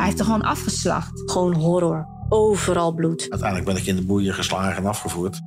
Hij heeft er gewoon afgeslacht. Gewoon horror. Overal bloed. Uiteindelijk ben ik in de boeien geslagen en afgevoerd.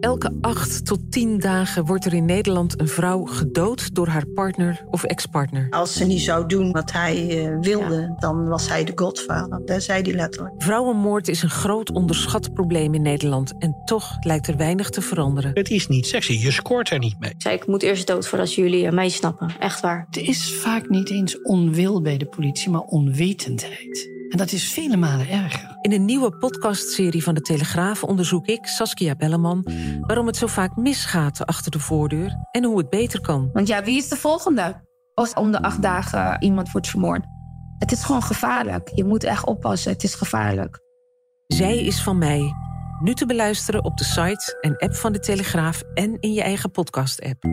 Elke acht tot tien dagen wordt er in Nederland een vrouw gedood door haar partner of ex-partner. Als ze niet zou doen wat hij uh, wilde, dan was hij de godvader. Dat zei hij letterlijk. Vrouwenmoord is een groot onderschat probleem in Nederland. En toch lijkt er weinig te veranderen. Het is niet sexy, je scoort er niet mee. Ik zei, ik moet eerst dood voordat jullie mij snappen. Echt waar. Het is vaak niet eens onwil bij de politie, maar onwetendheid. En dat is vele malen erger. In een nieuwe podcastserie van de Telegraaf onderzoek ik, Saskia Belleman, waarom het zo vaak misgaat achter de voordeur en hoe het beter kan. Want ja, wie is de volgende? Als om de acht dagen iemand wordt vermoord. Het is gewoon gevaarlijk. Je moet echt oppassen. Het is gevaarlijk. Zij is van mij. Nu te beluisteren op de site en app van de Telegraaf en in je eigen podcast-app.